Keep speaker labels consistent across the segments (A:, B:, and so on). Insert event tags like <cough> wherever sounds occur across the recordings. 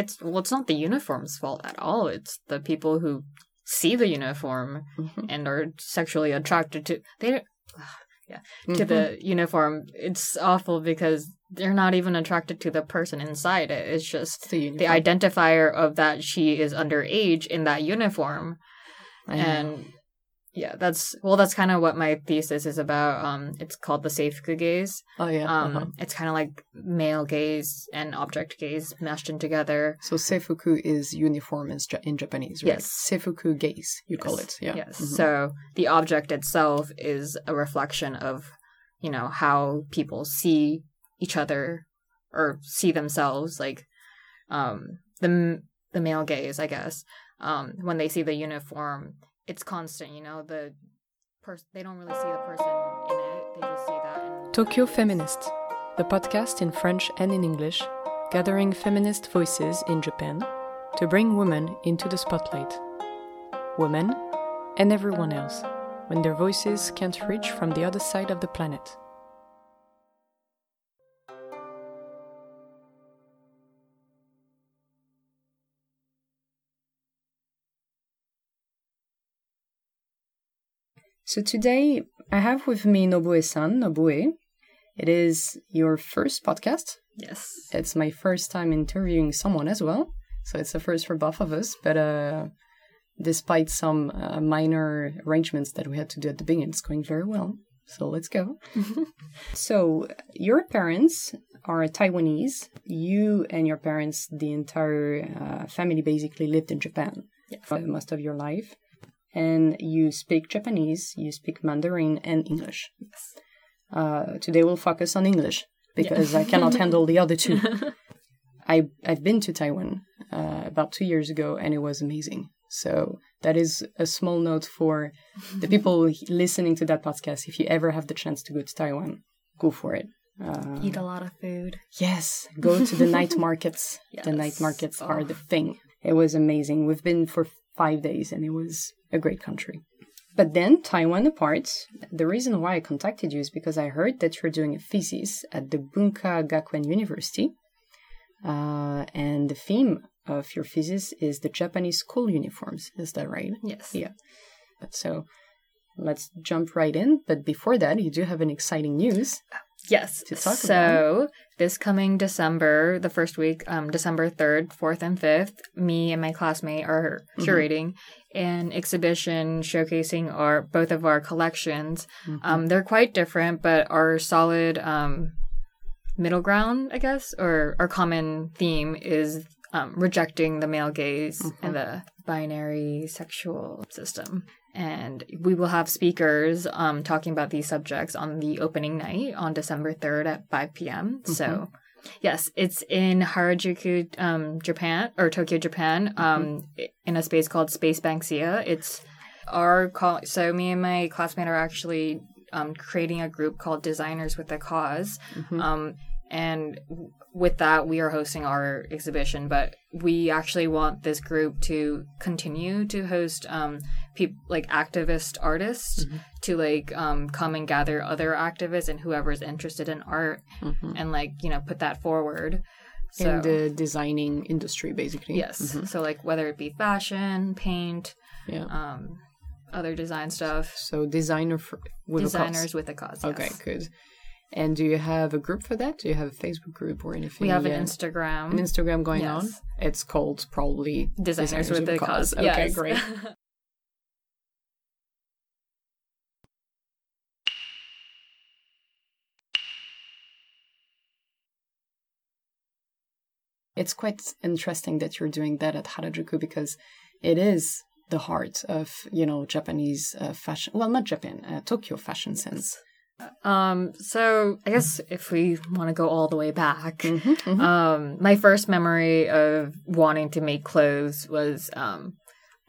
A: it's well, it's not the uniform's fault at all. It's the people who see the uniform
B: Mhm.
A: and are sexually attracted to they <sighs> yeah to
B: Mhm.
A: the uniform. It's awful because they're not even attracted to the person inside it. It's just
B: the,
A: the identifier of that she is underage in that uniform and yeah that's well that's kind of what my thesis is about um it's called the seifuku gaze
B: oh yeah.
A: um
B: uh-huh.
A: it's kind of like male gaze and object gaze meshed in together
B: So seifuku is uniform in, in Japanese, right?
A: Yes.
B: Seifuku gaze, you call it. Yeah.
A: yes
B: Mhm.
A: so the object itself is a reflection of you know how people see each other or see themselves like um the the male gaze i guess um when they see the uniform it's constant you know the person they don't really see the person in it they just see that and
C: Tokyo Feminist, the podcast in French and in English, gathering feminist voices in Japan to bring women into the spotlight. Women and everyone else, when their voices can't reach from the other side of the planet.
B: So today I have with me Nobue-san, Nobue. It is your first podcast.
A: yes
B: It's my first time interviewing someone as well. So it's a first for both of us. But uh, despite some uh, minor arrangements that we had to do at the beginning, it's going very well. So let's go. <laughs> so your parents are Taiwanese. You and your parents, the entire uh, family basically lived in Japan for most of your life. And you speak Japanese, you speak Mandarin and English. Uh, today we'll focus on English because I cannot handle the other two. <laughs> I I've been to Taiwan uh, about two years ago and it was amazing. So that is a small note for the <laughs> people listening to that podcast. If you ever have the chance to go to Taiwan, go for it. Uh,
A: eat a lot of food
B: yes, go to the night <laughs> markets. The night
A: Yes.
B: markets are
A: Oh.
B: the thing. It was amazing. We've been for five days and it was a great country. But then, Taiwan apart, the reason why I contacted you is because I heard that you're doing a thesis at the Bunka Gakuen University. Uh, and the theme of your thesis is the Japanese school uniforms. Is that right?
A: yes
B: Yeah. So let's jump right in. But before that, you do have an exciting news.
A: Yes. so this coming December, the first week, um, December third, fourth, and fifth, me and my classmate are
B: Mm-hmm.
A: curating an exhibition showcasing our both of our collections. Um, they're quite different, but our solid um, middle ground, I guess, or our common theme is um, rejecting the male gaze and the binary sexual system. And we will have speakers um, talking about these subjects on the opening night on December 3rd at 5 p.m. So, yes, it's in Harajuku, um, Japan, or Tokyo, Japan, um, in a space called Space Banksia. It's our call. So, me and my classmate are actually um, creating a group called Designers with a Cause. Um, and with that, we are hosting our exhibition, but we actually want this group to continue to host um, peop- like activist artists to like um, come and gather other activists and whoever's interested in art and like you know put that forward. So
B: In the designing industry, basically.
A: yes, so like whether it be fashion, paint,
B: Yeah.
A: um, other design stuff,
B: so designer for, with a cause.
A: designers with a cause. yes.
B: Okay, good. And do you have a group for that? Do you have a Facebook group or anything?
A: We have an Instagram.
B: An Instagram going on. It's called probably
A: Designers, with a cause.
B: Okay,
A: yes.
B: great. <laughs> It's quite interesting that you're doing that at Harajuku because it is the heart of you know Japanese uh, fashion. Well, not Japan, uh, Tokyo fashion sense.
A: Um, so I guess if we want to go all the way back,
B: Mm-hmm,
A: um, my first memory of wanting to make clothes was um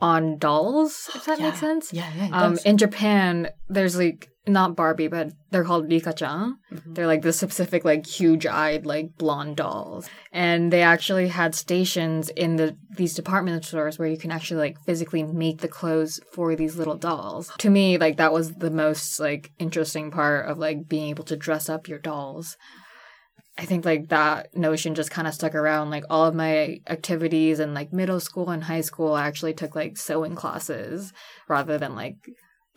A: on dolls, if that makes sense.
B: Yeah, yeah.
A: Um, in Japan, there's like not Barbie, but they're called Rika-chan.
B: Mm-hmm.
A: They're like the specific, like huge-eyed, like blonde dolls, and they actually had stations in the these department stores where you can actually like physically make the clothes for these little dolls. To me, like that was the most like interesting part of like being able to dress up your dolls. I think like that notion just kind of stuck around. Like all of my activities in like middle school and high school, I actually took like sewing classes rather than like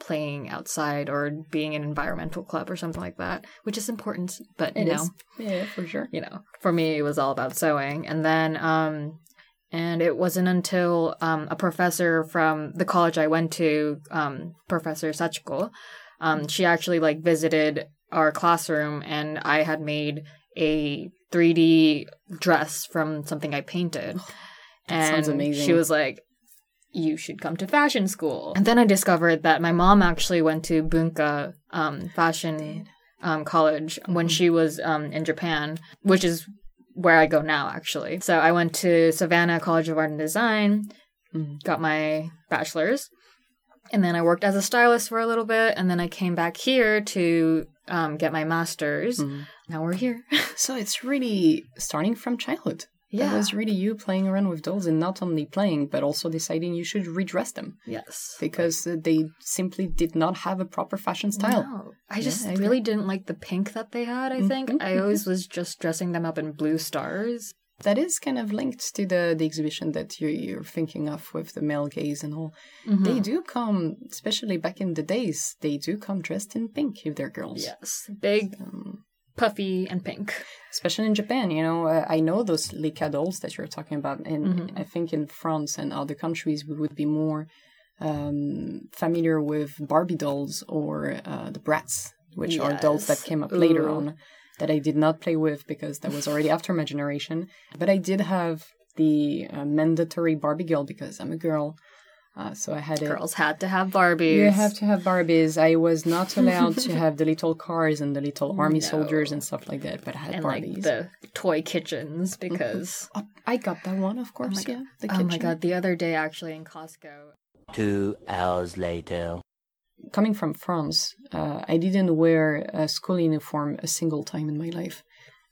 A: playing outside or being an environmental club or something like that, which is important. But you
B: It
A: know,
B: is. Yeah, for sure.
A: you know, for me it was all about sewing. And then um and it wasn't until um a professor from the college I went to, um, Professor Sachiko, um, she actually like visited our classroom and I had made a 3D dress from something I painted.
B: that
A: and she was like, you should come to fashion school. And then I discovered that my mom actually went to Bunka um, fashion um, college when she was um, in Japan, which is where I go now, actually. So I went to Savannah College of Art and Design,
B: Mhm.
A: got my bachelor's, and then I worked as a stylist for a little bit, and then I came back here to um, get my master's.
B: Mhm.
A: Now we're here. <laughs>
B: So it's really starting from childhood. Yeah. It was really you playing around with dolls and not only playing, but also deciding you should redress them
A: yes.
B: because uh, they simply did not have a proper fashion style.
A: No, I just
B: I
A: really didn't like the pink that they had. I think
B: Mhm,
A: I always was just dressing them up in blue stars.
B: That is kind of linked to the, the exhibition that you're, you're thinking of with the male gaze and all.
A: Mm-hmm.
B: They do come, especially back in the days, they do come dressed in pink if they're girls.
A: Yes, big,
B: Um,
A: puffy, and pink.
B: especially in Japan, you know, uh, I know those Rika dolls that you're talking about, and
A: Mhm.
B: I think in France and other countries we would be more um, familiar with Barbie dolls or uh, the Bratz, which are dolls that came up later on that I did not play with because that was already after my generation. But I did have the uh, mandatory Barbie girl because I'm a girl. Uh, so I had it.
A: Girls had to have Barbies.
B: You have to have Barbies. I was not <laughs> allowed to have the little cars and the little army
A: No.
B: soldiers and stuff like that, but I had
A: and
B: Barbies.
A: like the toy kitchens because.
B: Oh, I got that one, of course.
A: God.
B: yeah, the
A: Oh my
B: kitchen.
A: god! The other day, actually, in Costco.
D: Two hours later.
B: Coming from France, uh, I didn't wear a school uniform a single time in my life,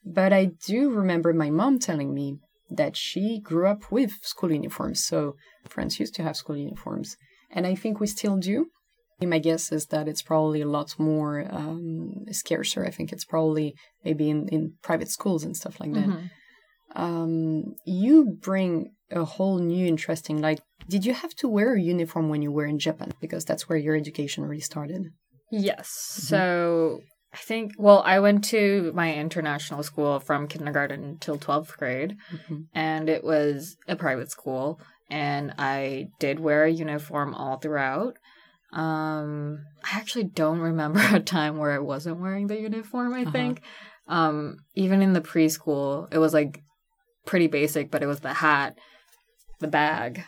B: but I do remember my mom telling me that she grew up with school uniforms. So France used to have school uniforms, and I think we still do. My guess is that it's probably a lot more um, scarcer. I think it's probably maybe in, in private schools and stuff like that.
A: Mhm.
B: um, you bring a whole new interesting like, Did you have to wear a uniform when you were in Japan? Because that's where your education really started.
A: Yes. So I think. Well, I went to my international school from kindergarten till twelfth grade.
B: Mhm.
A: and it was a private school and i did wear a uniform all throughout um i actually don't remember <laughs> a time where i wasn't wearing the uniform i
B: Uh-huh.
A: think um even in the preschool it was like pretty basic but it was the hat the bag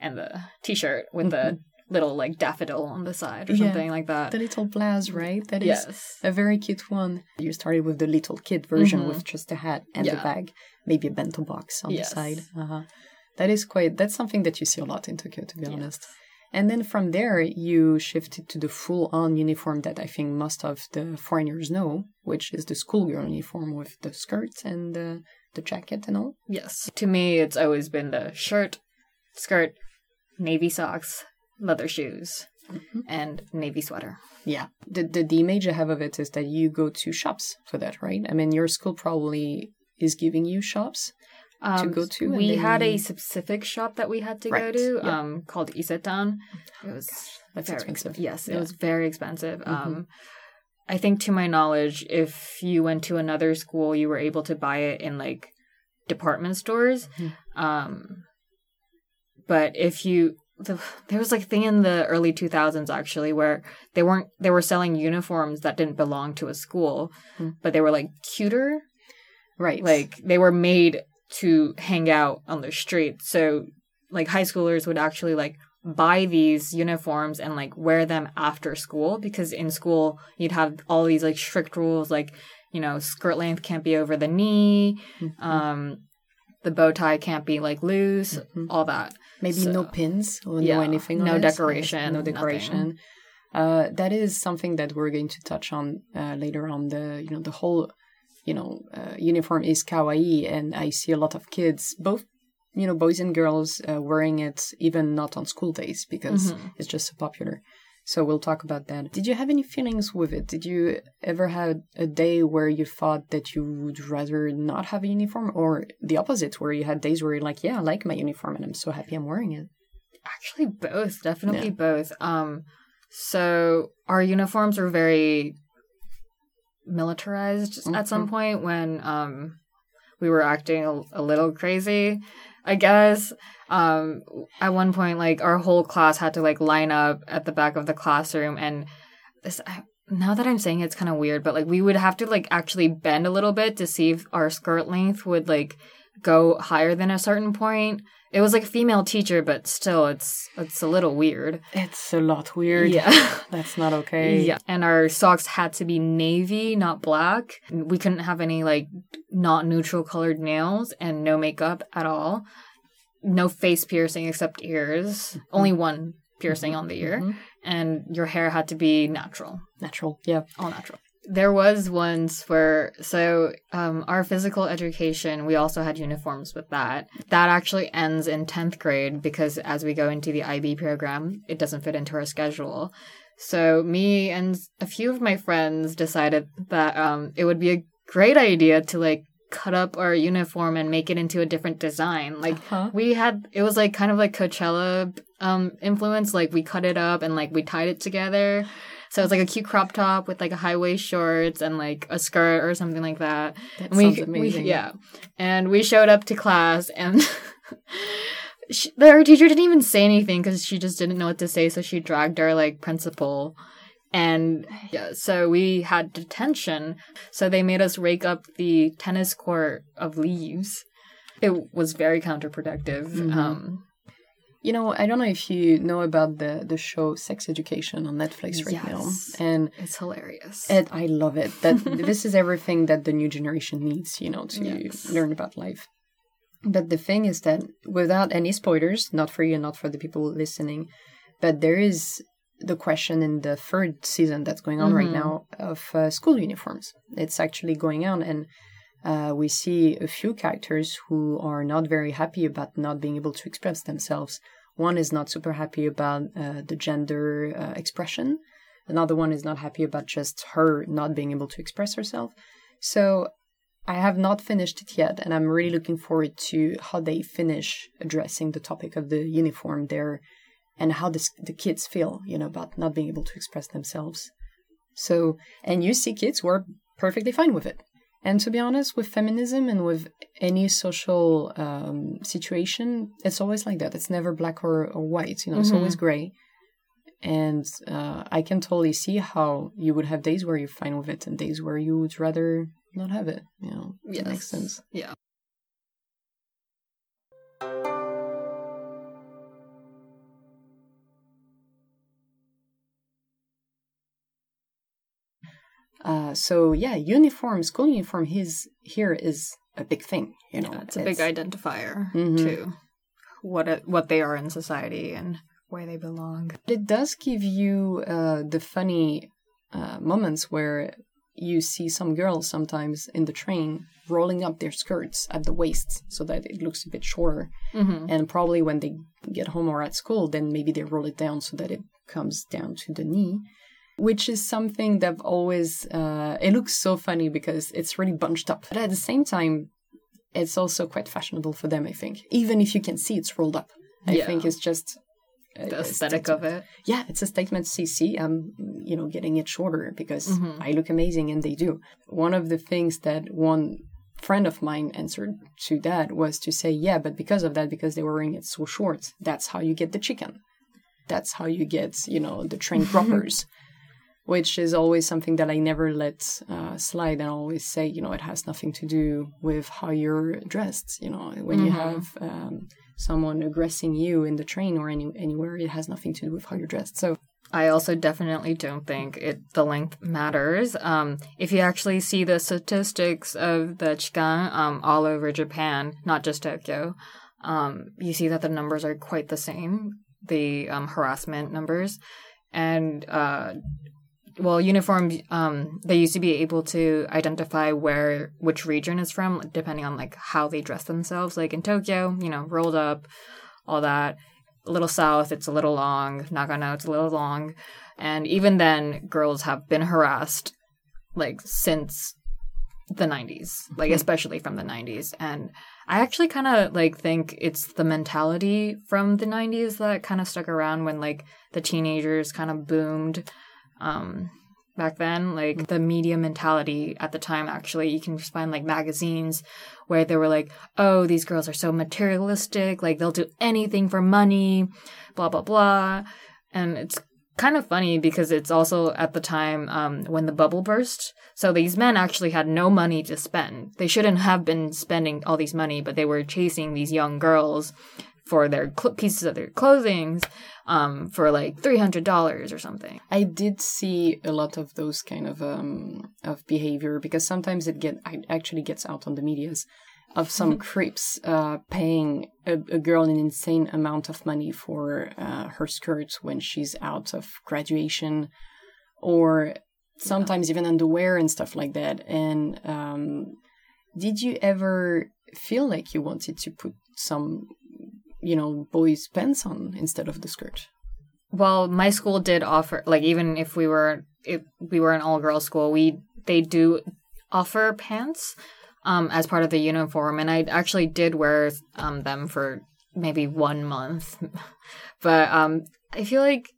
A: and the t-shirt with the little like daffodil on the side or
B: Yeah.
A: something like that
B: The little blouse, right? That is
A: yes
B: a very cute one. You started with the little kid version
A: Mhm.
B: with just a hat and
A: Yeah.
B: bag, maybe a bento box on
A: Yes.
B: the side. Uh-huh. That is quite. That's something that you see a lot in Tokyo, to be honest. And then from there, you shifted to the full-on uniform that I think most of the foreigners know, which is the schoolgirl uniform with the skirt and the, the jacket and all.
A: Yes. To me, it's always been the shirt, skirt, navy socks, leather shoes,
B: Mm-hmm.
A: and navy sweater.
B: Yeah. The, the the image I have of it is that you go to shops for that, right? I mean, your school probably is giving you shops.
A: Um, to
B: go to,
A: We
B: then
A: had a specific shop that we had to go to,
B: yeah.
A: um, called Isetan. It was
B: that's
A: very
B: expensive.
A: Yes,
B: Yeah.
A: it was very expensive.
B: Mhm.
A: Um, I think, to my knowledge, if you went to another school, you were able to buy it in like department stores.
B: Mhm.
A: Um, but if you the, there was like a thing in the early 2000s actually where they weren't they were selling uniforms that didn't belong to a school
B: Hmm.
A: but they were like cuter
B: Right.
A: like they were made to hang out on the street so like high schoolers would actually like buy these uniforms and like wear them after school because in school you'd have all these like strict rules like you know skirt length can't be over the knee
B: Mhm.
A: um the bow tie can't be like loose
B: Mhm.
A: all that
B: Maybe
A: so-
B: no pins or
A: Yeah,
B: no anything.
A: no
B: it.
A: decoration,
B: no decoration. Uh, that is something that we're going to touch on uh, later on. The you know the whole you know uh, uniform is kawaii, and I see a lot of kids, both you know boys and girls, uh, wearing it even not on school days because
A: Mhm.
B: it's just so popular. So we'll talk about that. Did you have any feelings with it? Did you ever have a day where you thought that you would rather not have a uniform, or the opposite, where you had days where you're like, "Yeah, I like my uniform, and I'm so happy I'm wearing it."
A: Actually, both. Definitely both. Um, so our uniforms were very militarized at some point when um we were acting a, a little crazy. I guess um at one point like our whole class had to like line up at the back of the classroom and this I, now that I'm saying it, it's kind of weird, but like we would have to like actually bend a little bit to see if our skirt length would like go higher than a certain point. It was like a female teacher, but still, it's it's a little weird.
B: It's a lot weird.
A: Yeah. <laughs>
B: That's not okay.
A: Yeah, and our socks had to be navy, not black. We couldn't have any like not neutral colored nails and no makeup at all. No face piercing except ears. Only mm-hmm. one piercing mm-hmm. on the ear, mm-hmm. and your hair had to be natural,
B: Natural. Yeah.
A: all natural. There was once where so um, our physical education we also had uniforms with that. That actually ends in tenth grade because as we go into the IB program, it doesn't fit into our schedule. So me and a few of my friends decided that um, it would be a great idea to like cut up our uniform and make it into a different design. Like
B: Uh-huh.
A: we had it was like kind of like Coachella um influence. Like we cut it up and like we tied it together. So it's like a cute crop top with like a high waist shorts and like a skirt or something like that.
B: That
A: And we,
B: sounds
A: we-
B: amazing.
A: yeah, and we showed up to class and. <laughs> She, the, our teacher didn't even say anything because she just didn't know what to say, so she dragged our like principal, and yeah, so we had detention. So they made us rake up the tennis court of leaves. It was very counterproductive.
B: Mhm.
A: Um,
B: You know, I don't know if you know about the the show Sex Education on Netflix right now, and
A: it's hilarious.
B: it, I love it. That <laughs> this is everything that the new generation needs, you know, to
A: Yes.
B: learn about life. But the thing is that without any spoilers, not for you and not for the people listening, but there is the question in the third season that's going on right
A: Mhm.
B: now of uh, school uniforms. It's actually going on, and uh, we see a few characters who are not very happy about not being able to express themselves. One is not super happy about uh, the gender uh, expression. Another one is not happy about just her not being able to express herself. So I have not finished it yet, and I'm really looking forward to how they finish addressing the topic of the uniform there and how this, the kids feel, you know, about not being able to express themselves. So, and you see kids were perfectly fine with it. And to be honest, with feminism and with any social um, situation, it's always like that. It's never black or, or white, you know, it's
A: Mhm.
B: always gray. And uh, I can totally see how you would have days where you're fine with it and days where you would rather not have it. You know, it makes sense.
A: Yeah.
B: Uh, so yeah, uniform, school uniform, his here is a big thing. You know,
A: Yeah, it's a big identifier
B: Mhm.
A: to what it, what they are in society and where they belong.
B: It does give you uh, the funny uh, moments where you see some girls sometimes in the train rolling up their skirts at the waist so that it looks a bit shorter.
A: Mm-hmm.
B: And probably when they get home or at school, then maybe they roll it down so that it comes down to the knee, which is something that I've always, uh, it looks so funny because it's really bunched up. But at the same time, it's also quite fashionable for them, I think. Even if you can see it's rolled up. I
A: Yeah.
B: think it's just uh,
A: The aesthetic of it.
B: yeah, it's a statement see, I'm, you know, getting it shorter because
A: Mhm.
B: I look amazing and they do. One of the things that one friend of mine answered to that was to say, yeah, but because of that, because they were wearing it so short, that's how you get the chikan. That's how you get, you know, the train <laughs> croppers, which is always something that I never let uh, slide and always say, you know, it has nothing to do with how you're dressed. You know, when you
A: Mhm.
B: have um, someone aggressing you in the train or any, anywhere, it has nothing to do with how you're dressed. So
A: I also definitely don't think it the length matters. Um, if you actually see the statistics of the chikan um, all over Japan, not just Tokyo, um, you see that the numbers are quite the same. The um, harassment numbers, and uh, well, uniform. Um, they used to be able to identify where which region is from, depending on like how they dress themselves. Like in Tokyo, you know, rolled up, all that. A little south, it's a little long. Nagano, it's a little long. And even then, girls have been harassed like since the 90s, like especially from the 90s. And I actually kind of like think it's the mentality from the 90s that kind of stuck around when like the teenagers kind of boomed um back then like the media mentality at the time actually you can just find like magazines where they were like oh these girls are so materialistic like they'll do anything for money blah blah blah and it's kind of funny because it's also at the time um, when the bubble burst. So these men actually had no money to spend. They shouldn't have been spending all these money, but they were chasing these young girls for their cl- pieces of their clothing um, for like three hundred dollars or something.
B: I did see a lot of those kind of um of behavior because sometimes it get it actually gets out on the medias of some <laughs> creeps uh, paying a, a girl an insane amount of money for uh, her skirts when she's out of graduation, or sometimes even underwear and stuff like that. And um, did you ever feel like you wanted to put some, you know, boys' pants on instead of the skirt?
A: Well, my school did offer like even if we were if we were an all girls school, we they do offer pants um as part of the uniform and I actually did wear um them for maybe 1 month. <laughs> but um I feel like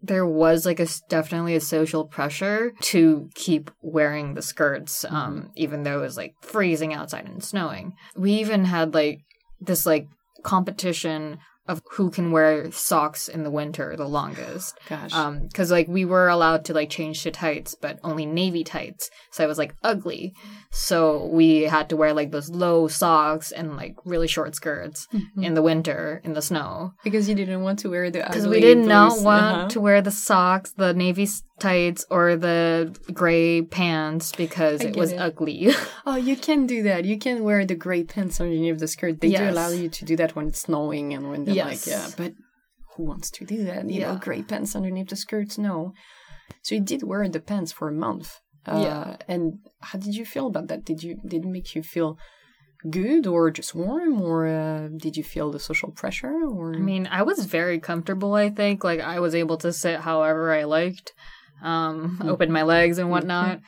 A: there was like a definitely a social pressure to keep wearing the skirts um even though it was like freezing outside and snowing. We even had like this like competition of who can wear socks in the winter the longest.
B: Gosh.
A: Um, because like we were allowed to like change to tights, but only navy tights. So I was like ugly. So we had to wear like those low socks and like really short skirts in the winter in the snow.
B: because you didn't want to wear the
A: Because we did not want
B: uh-huh.
A: to wear the socks, the navy tights, or the gray pants because it was
B: it.
A: ugly. <laughs>
B: Oh, you can do that. You can wear the gray pants underneath the skirt. They do allow you to do that when it's snowing and when they're
A: Yes.
B: like, yeah, but who wants to do that? You know, gray pants underneath the skirts? No. So you did wear the pants for a month. Uh,
A: Yeah.
B: And how did you feel about that? Did you did it make you feel good or just warm or uh, did you feel the social pressure or
A: I mean, I was very comfortable, I think. Like, I was able to sit however I liked, um, <laughs> open my legs and whatnot.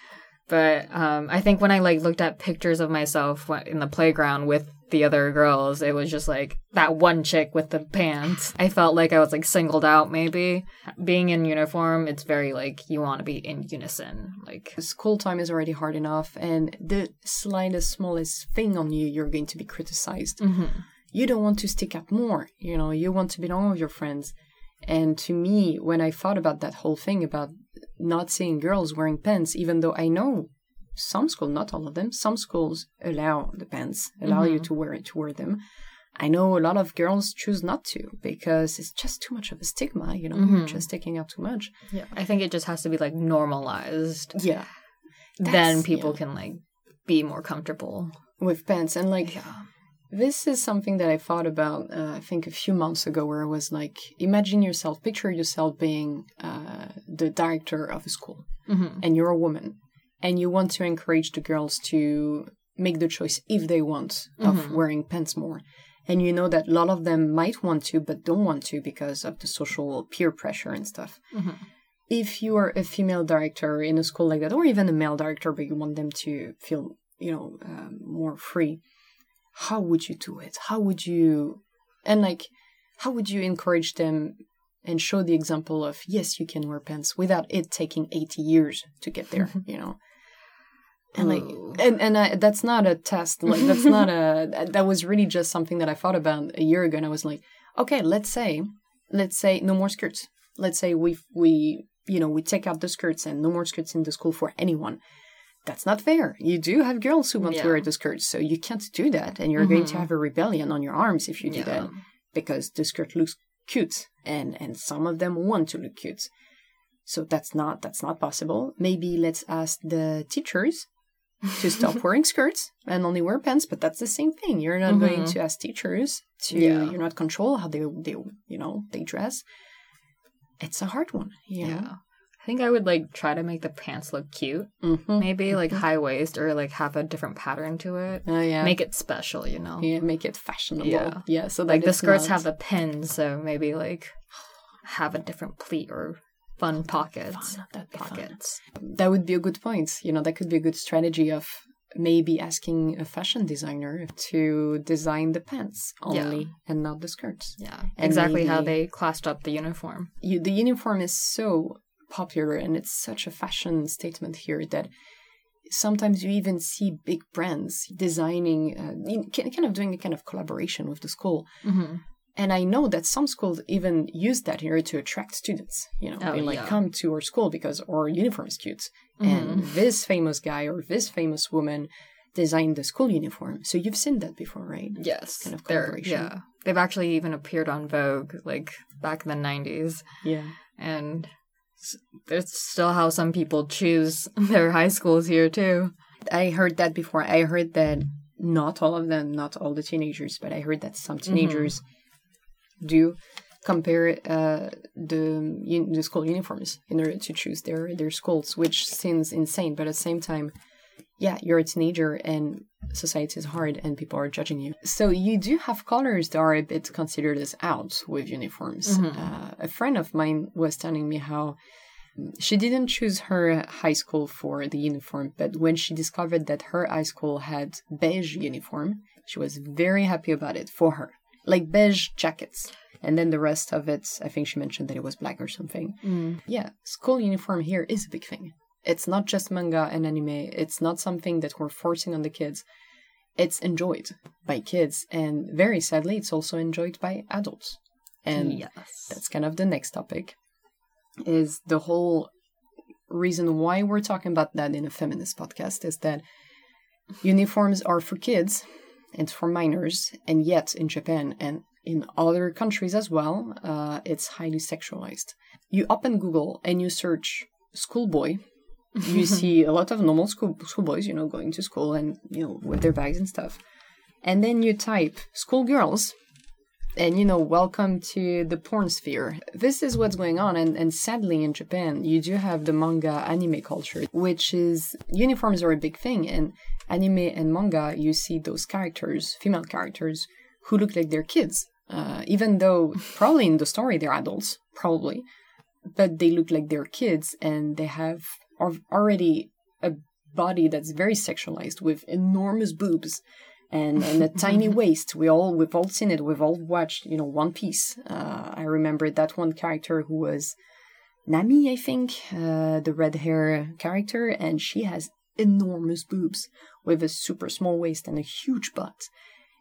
A: But um, I think when I like looked at pictures of myself in the playground with the other girls, it was just like that one chick with the pants. I felt like I was like singled out. Maybe being in uniform, it's very like you want to be in unison. Like,
B: school time is already hard enough and the slightest smallest thing on you you're going to be criticized you don't want to stick out more you know you want to belong with your friends and to me when i thought about that whole thing about not seeing girls wearing pants even though i know some schools not all of them some schools allow the pants allow you mm-hmm. to wear it, to wear them i know a lot of girls choose not to because it's just too much of a stigma you know you're just sticking out too much
A: yeah, I think it just has to be like normalized.
B: yeah
A: then people
B: yeah.
A: can like be more comfortable.
B: with pants and like this is something that i thought about uh, i think a few months ago where i was like imagine yourself picture yourself being uh, the director of a school
A: Mm-hmm.
B: and you're a woman and you want to encourage the girls to make the choice if they want of wearing pants more. And you know that a lot of them might want to but don't want to because of the social peer pressure and stuff. If you are a female director in a school like that or even a male director but you want them to feel you know um, more free how would you do it? How would you and like how would you encourage them and show the example of yes you can wear pants without it taking 80 years to get there <laughs> you know? And like
A: Ooh.
B: and and I, that's not a test. Like that's not a that- <laughs> that was really just something that i thought about a year ago and i was like okay let's say let's say no more skirts. Let's say we we you know we take out the skirts and no more skirts in the school for anyone that's not fair you do have girls who want to wear the skirts so you can't do that and you're going to mm-hmm. have a rebellion on your arms if you do
A: Yeah.
B: that because the skirt looks cute and and some of them want to look cute so that's not that's not possible maybe let's ask the teachers to stop <laughs> wearing skirts and only wear pants but that's the same thing you're not going mm-hmm. to ask teachers to
A: Yeah.
B: you're not control how they they you know they dress it's a hard one yeah. know?
A: Yeah. I think I would like try to make the pants look cute.
B: Mhm.
A: Maybe like high waist or like have a different pattern to it.
B: Oh, yeah
A: Make it special, you know.
B: yeah make it fashionable
A: Yeah.
B: yeah so
A: Like the skirts
B: not-
A: have a pin, so maybe like have a different pleat or fun pockets.
B: Fun, that'd be fun.
A: pockets.
B: That would be a good point. You know, that could be a good strategy of maybe asking a fashion designer to design the pants only and not the skirts.
A: Yeah,
B: And
A: exactly how they classed up the uniform.
B: You, the uniform is so popular and it's such a fashion statement here that sometimes you even see big brands designing, uh, kind of doing a kind of collaboration with the school.
A: Mm-hmm.
B: And I know that some schools even use that here to attract students. You know,
A: Oh,
B: they like
A: yeah.
B: come to our school because our uniform is cute. And this famous guy or this famous woman designed the school uniform. So you've seen that before, right?
A: Yes,
B: Kind of collaboration.
A: Yeah, they've actually even appeared on Vogue like back in the '90s,
B: Yeah.
A: and s- it's still how some people choose <laughs> their high schools here too.
B: I heard that before. I heard that not all of them, not all the teenagers, but I heard that some teenagers do compare uh, the the school uniforms in order to choose their their schools, which seems insane. But at the same time, yeah, you're a teenager and society is hard and people are judging you. So you do have colors that are a bit considered as out with uniforms. Uh, a friend of mine was telling me how she didn't choose her high school for the uniform, but when she discovered that her high school had beige uniform, she was very happy about it for her. Like beige jackets. And then the rest of it, I think she mentioned that it was black or something. Yeah, school uniform here is a big thing. It's not just manga and anime. It's not something that we're forcing on the kids. It's enjoyed by kids, and very sadly, it's also enjoyed by adults. And
A: yes,
B: that's kind of the next topic is the whole reason why we're talking about that in a feminist podcast is that uniforms are for kids and for minors and yet in japan and in other countries as well uh, it's highly sexualized you open google and you search schoolboy you <laughs> see a lot of normal school schoolboys you know going to school and you know with their bags and stuff. And then you type schoolgirls and you know welcome to the porn sphere. This is what's going on and, and sadly in japan you do have the manga anime culture which is uniforms are a big thing and anime and manga you see those characters female characters who look like they're kids uh, even though probably in the story they're adults probably but they look like they're kids and they have al- already a body that's very sexualized with enormous boobs and, and a <laughs> tiny waist. We all we've all seen it. We've all watched, you know, One Piece. Uh, I remember that one character who was Nami, I think, uh, the red hair character, and she has enormous boobs with a super small waist and a huge butt.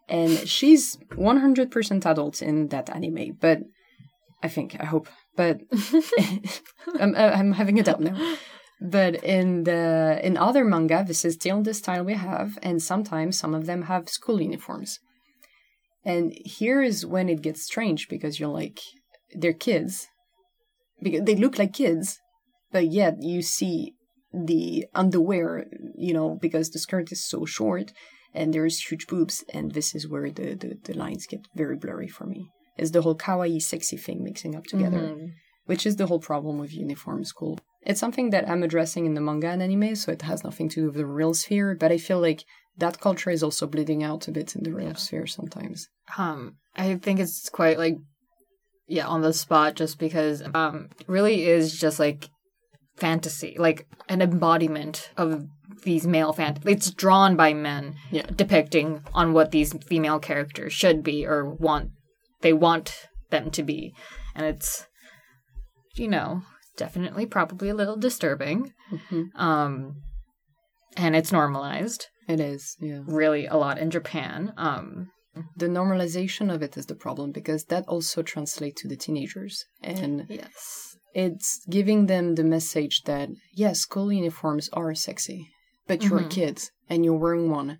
B: And she's 100% adult in that anime, but I think, I hope, but <laughs> <laughs> I'm, I'm having a doubt now. But in the in other manga, this is still the style we have, and sometimes some of them have school uniforms. And here is when it gets strange because you're like, they're kids, because they look like kids, but yet you see the underwear, you know, because the skirt is so short and there's huge boobs, and this is where the the, the lines get very blurry for me. Is the whole kawaii sexy thing mixing up together mm-hmm. which is the whole problem with uniform school. It's something that I'm addressing in the manga and anime, so it has nothing to do with the real sphere, but I feel like that culture is also bleeding out a bit in the real sphere sometimes.
A: um, I think it's quite like, yeah, on the spot, just because um, really is just like fantasy, like an embodiment of these male fan. It's drawn by men,
B: Yeah.
A: depicting on what these female characters should be or want they want them to be, and it's you know definitely probably a little disturbing. Um, and it's normalized
B: It is, yeah.
A: really a lot in Japan. Um,
B: The normalization of it is the problem because that also translates to the teenagers. And
A: yes.
B: it's giving them the message that, yes, school uniforms are sexy, but you're a kid and you're wearing one.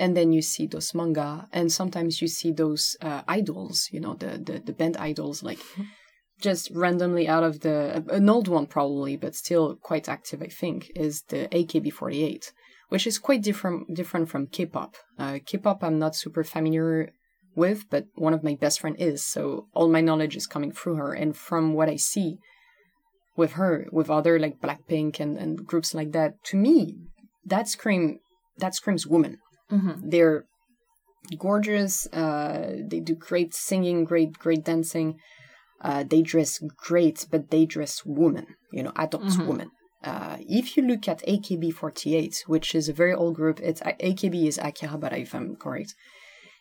B: And then you see those manga, and sometimes you see those uh, idols, you know, the, the, the band idols, like <laughs> just randomly out of the, an old one probably, but still quite active, I think, is the AKB48, which is quite different, different from K-pop. Uh, K-pop I'm not super familiar with, but one of my best friend is, so all my knowledge is coming through her. And from what I see, with her, with other like Blackpink and, and groups like that, to me, that scream that screams woman. They're gorgeous. Uh, they do great singing, great great dancing. Uh, they dress great, but they dress women, you know, adult women. Uh, if you look at AKB48, which is a very old group, it's AKB is Akihabara, if I'm correct.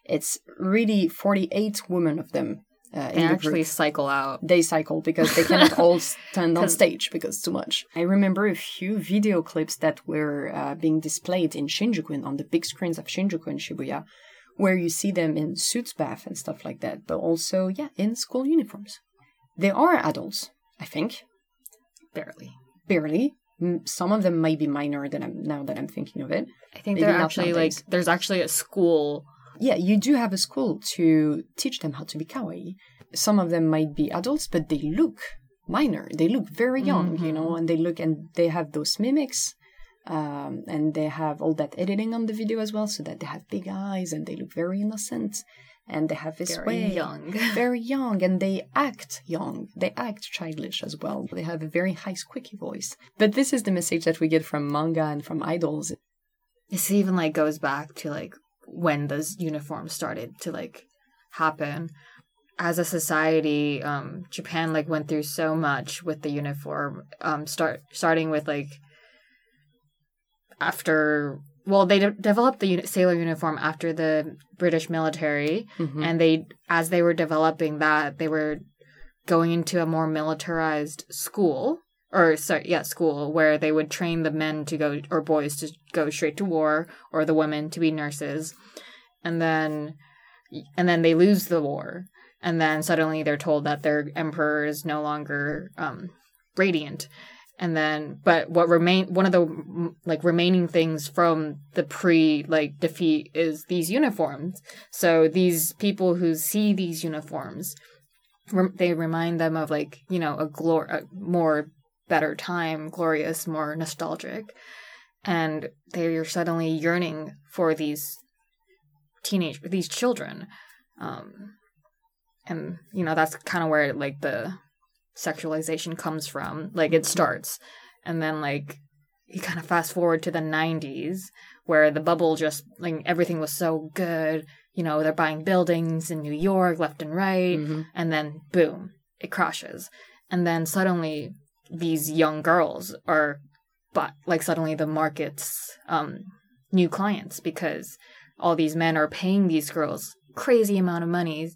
B: It's really 48 women of them uh,
A: They
B: the
A: actually cycle out.
B: They cycle because they cannot <laughs> all stand on stage because it's too much. I remember a few video clips that were uh, being displayed in Shinjuku and on the big screens of Shinjuku and Shibuya, where you see them in suits bath and stuff like that, but also, yeah, in school uniforms. They are adults, I think,
A: Barely.
B: barely. Some of them might be minor than I'm, now that I'm thinking of it.
A: I think
B: Maybe
A: they're actually
B: nowadays.
A: like there's actually a school.
B: Yeah, you do have a school to teach them how to be kawaii. Some of them might be adults, but they look minor. They look very young, you know, and they look and they have those mimics. Um, and they have all that editing on the video as well, so that they have big eyes and they look very innocent, and they have this
A: Very
B: way,
A: young. <laughs>
B: very young, and they act young. They act childish as well. They have a very high, squeaky voice. But this is the message that we get from manga and from idols.
A: This even like goes back to like when those uniforms started to like happen. As a society, um, Japan like went through so much with the uniform. Um, start starting with like after well they de- developed the sailor uniform after the british military
B: Mhm.
A: and they as they were developing that they were going into a more militarized school or sorry yeah school where they would train the men to go or boys to go straight to war or the women to be nurses. And then and then they lose the war. And then suddenly they're told that their emperor is no longer um, radiant and then but what remain one of the like remaining things from the pre like defeat is these uniforms. So these people who see these uniforms they remind them of like you know a glor a more better time glorious more nostalgic. And they're suddenly yearning for these teenage these children. Um and you know that's kind of where like the sexualization comes from like it starts. And then like you kind of fast forward to the 90s where the bubble just like everything was so good. You know they're buying buildings in new york left and right.
B: Mm-hmm.
A: and then boom it crashes. And then suddenly these young girls are but like suddenly the market's um new clients because all these men are paying these girls crazy amount of money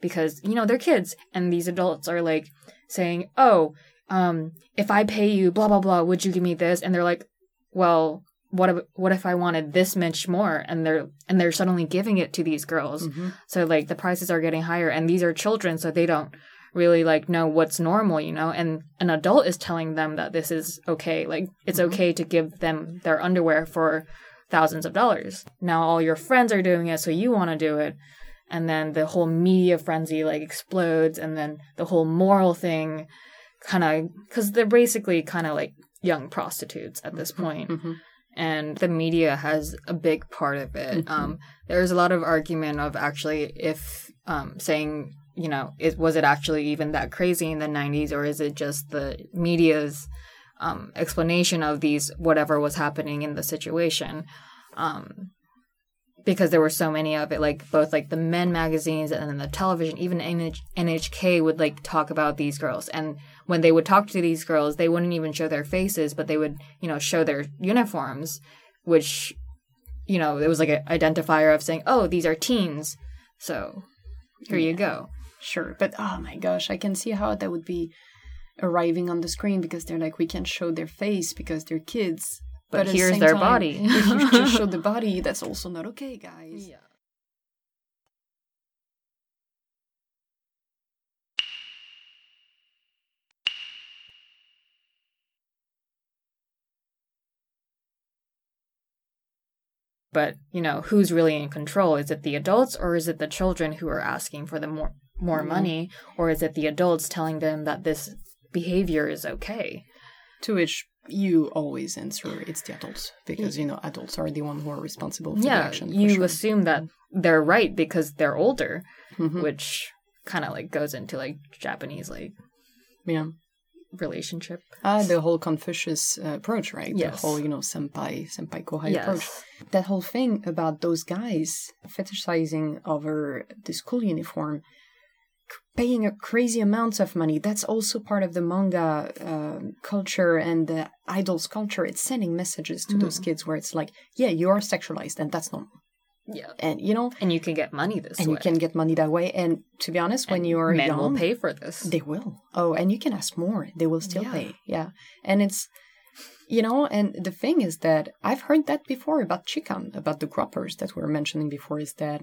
A: because you know they're kids. And these adults are like saying oh um if i pay you blah blah blah would you give me this? And they're like well what if, what if i wanted this much more? And they're and they're suddenly giving it to these girls.
B: Mm-hmm.
A: so like the prices are getting higher and these are children so they don't really like know what's normal you know? And an adult is telling them that this is okay like it's okay to give them their underwear for thousands of dollars. Now all your friends are doing it so you want to do it and then the whole media frenzy like explodes and then the whole moral thing kind of because they're basically kind of like young prostitutes at this point
B: Mm-hmm.
A: and the media has a big part of it. Um, there's a lot of argument of actually if um, saying you know it was it actually even that crazy in the 90s or is it just the media's um, explanation of these whatever was happening in the situation um, because there were so many of it like both like the men magazines and then the television even NH- nhk would like talk about these girls. And when they would talk to these girls they wouldn't even show their faces but they would you know show their uniforms which you know it was like an identifier of saying oh these are teens. So here you go.
B: Sure, but oh my gosh, I can see how that would be arriving on the screen because they're like we can't show their face because they're kids.
A: But
B: the
A: here's
B: same
A: their
B: time,
A: body. <laughs>
B: if you just show the <laughs> body, that's also not okay, guys.
A: but you know who's really in control? Is it the adults or is it the children who are asking for the more more mm-hmm. money? Or is it the adults telling them that this behavior is okay?
B: To which you always answer it's the adults because you know adults are the one who are responsible for the action.
A: you
B: sure.
A: assume that they're right because they're older
B: Mhm.
A: which kind of like goes into like japanese like
B: yeah.
A: relationship
B: Ah, the whole Confucius uh, approach, right?
A: Yes.
B: The whole, you know, senpai, senpai kohai approach. That whole thing about those guys fetishizing over the school uniform, paying a crazy amounts of money. That's also part of the manga uh, culture and the idols culture. It's sending messages to those kids where it's like, yeah, you are sexualized, and that's normal.
A: Yeah.
B: And you know,
A: And you can get money this way.
B: and
A: way.
B: you can get money that way. And to be honest, when you are
A: Men
B: young,
A: will pay for this.
B: they will. Oh, and you can ask more. They will still
A: Yeah.
B: pay. Yeah. And it's, you know, and the thing is that I've heard that before about Chikan, about the groppers that we were mentioning before, is that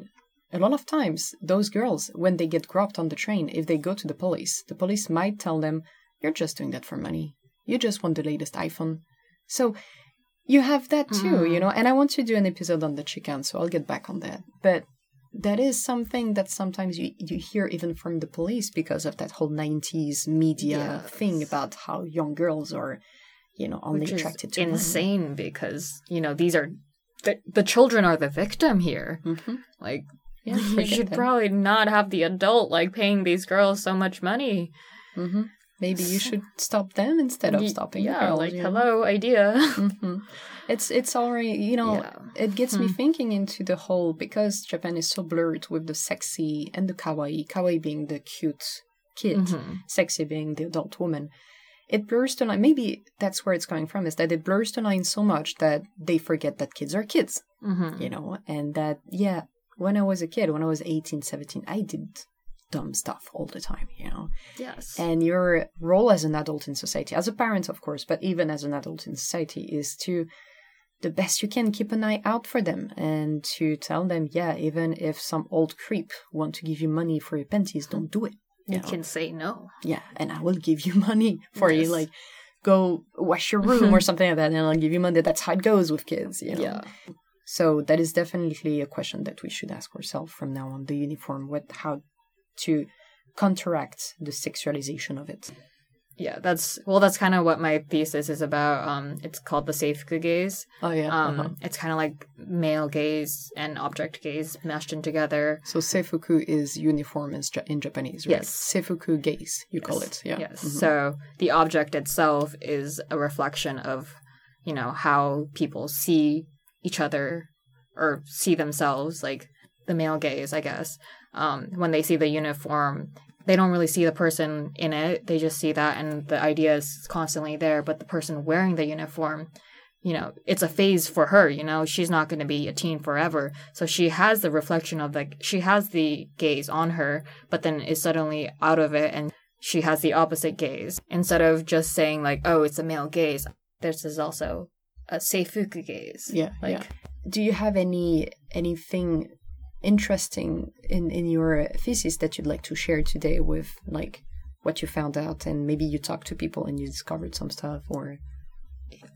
B: a lot of times those girls, when they get groped on the train, if they go to the police, the police might tell them, you're just doing that for money. You just want the latest iPhone. So you have that too, you know, and I want to do an episode on the Chikan, so I'll get back on that. But that is something that sometimes you, you hear even from the police because of that whole 90s media
A: Yes.
B: thing about how young girls are, you know, only
A: which
B: attracted to
A: insane because you know these are the, the children are the victim here.
B: Mhm.
A: Like
B: Yeah, <laughs>
A: you should
B: them.
A: probably not have the adult like paying these girls so much money.
B: hmm Maybe you should stop them instead of stopping
A: yeah,
B: girls.
A: like
B: know?
A: hello idea. <laughs>
B: hmm It's it's already you know
A: Yeah.
B: it gets me
A: Hmm.
B: thinking into the whole because Japan is so blurred with the sexy and the kawaii, kawaii being the cute kid,
A: Mhm.
B: sexy being the adult woman. It blurs the line. Maybe that's where it's coming from. Is that it blurs the line so much that they forget that kids are kids,
A: Mhm.
B: you know, and that yeah. When I was a kid, when I was 18, 17, I did dumb stuff all the time, you know
A: Yes.
B: and your role as an adult in society as a parent of course but even as an adult in society is to the best you can keep an eye out for them and to tell them yeah even if some old creep want to give you money for your panties don't do it
A: you
B: know?
A: can say no.
B: yeah and i will give you <laughs> money for you like go wash your room or <laughs> something like that and i'll give you money that's how it goes with kids you know
A: Yeah.
B: So that is definitely a question that we should ask ourselves from now on the uniform what how to counteract the sexualization of it
A: Yeah, that's well that's kind of what my thesis is about. Um it's called the seifuku gaze.
B: oh yeah
A: Um
B: uh-huh.
A: it's kind of like male gaze and object gaze meshed in together.
B: So seifuku is uniform in, in Japanese, right?
A: Yes.
B: Seifuku gaze, you call it. Yeah.
A: Yes.
B: Mhm.
A: So the object itself is a reflection of, you know, how people see each other or see themselves, like the male gaze, I guess. Um, when they see the uniform, they don't really see the person in it. They just see that, and the idea is constantly there. But the person wearing the uniform, you know, it's a phase for her. You know, she's not going to be a teen forever. So she has the reflection of like she has the gaze on her, but then is suddenly out of it, and she has the opposite gaze. Instead of just saying like, "Oh, it's a male gaze," this is also a seifuku gaze.
B: Yeah.
A: like
B: yeah. Do you have any anything interesting in in your thesis that you'd like to share today with like what you found out and maybe you talked to people and you discovered some stuff or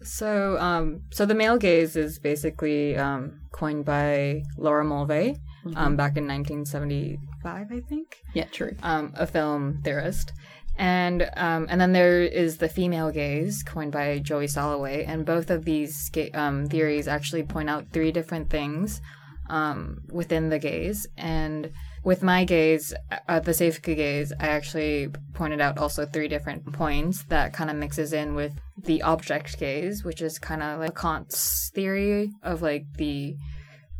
A: So, um, so the male gaze is basically um, coined by Laura Mulvey um, back in 1975, I think.
B: yeah, true.
A: Um, a film theorist, and um, and then there is the female gaze coined by Joey Soloway, and both of these ga- um, theories actually point out three different things um, within the gaze. And with my gaze, uh, the Seifuku gaze, I actually pointed out also three different points that kind of mixes in with the object gaze, which is kind of like Kant's theory of like the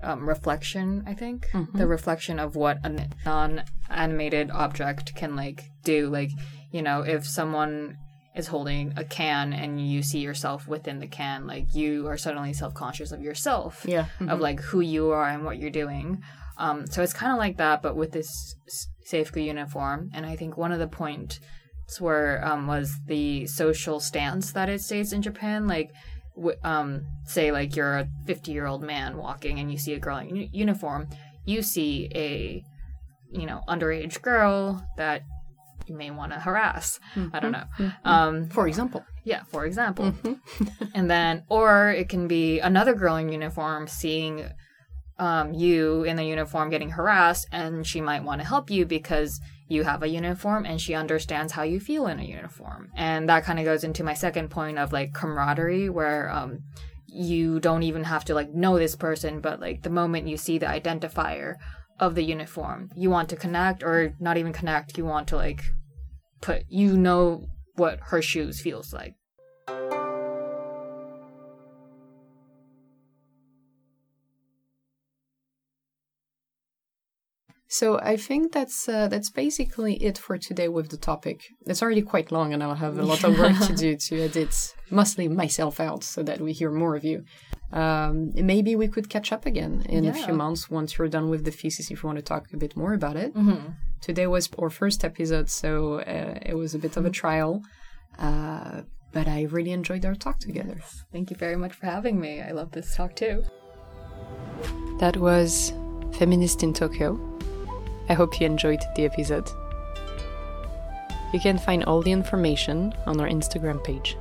A: um, reflection, I think. The reflection of what a non animated object can like do. Like, you know, if someone is holding a can and you see yourself within the can, like you are suddenly self conscious of yourself
B: Yeah.
A: of like who you are and what you're doing. Um, so it's kind of like that, but with this s- seifuku uniform. And I think one of the points were um, was the social stance that it states in Japan. Like, w- um, say like you're a 50 year old man walking and you see a girl in u- uniform, you see a you know underage girl that you may want to harass. I don't know. Um,
B: For example.
A: yeah, for example. <laughs> and then, or it can be another girl in uniform seeing um, you in the uniform getting harassed, and she might want to help you because you have a uniform and she understands how you feel in a uniform. And that kind of goes into my second point of like camaraderie, where um, you don't even have to like know this person, but like the moment you see the identifier of the uniform, you want to connect, or not even connect, you want to like put, you know what her shoes feels like.
B: So I think that's uh, that's basically it for today with the topic. It's already quite long, and I'll have a lot of work to do <laughs> to edit mostly myself out so that we hear more of you. Um, maybe we could catch up again in a few months once you're done with the thesis if you want to talk a bit more about it.
A: Mm-hmm.
B: Today was our first episode, so uh, it was a bit of a trial. Uh, but I really enjoyed our talk together.
A: Thank you very much for having me. I love this talk too.
C: That was Feminist in Tokyo. I hope you enjoyed the episode. You can find all the information on our Instagram page.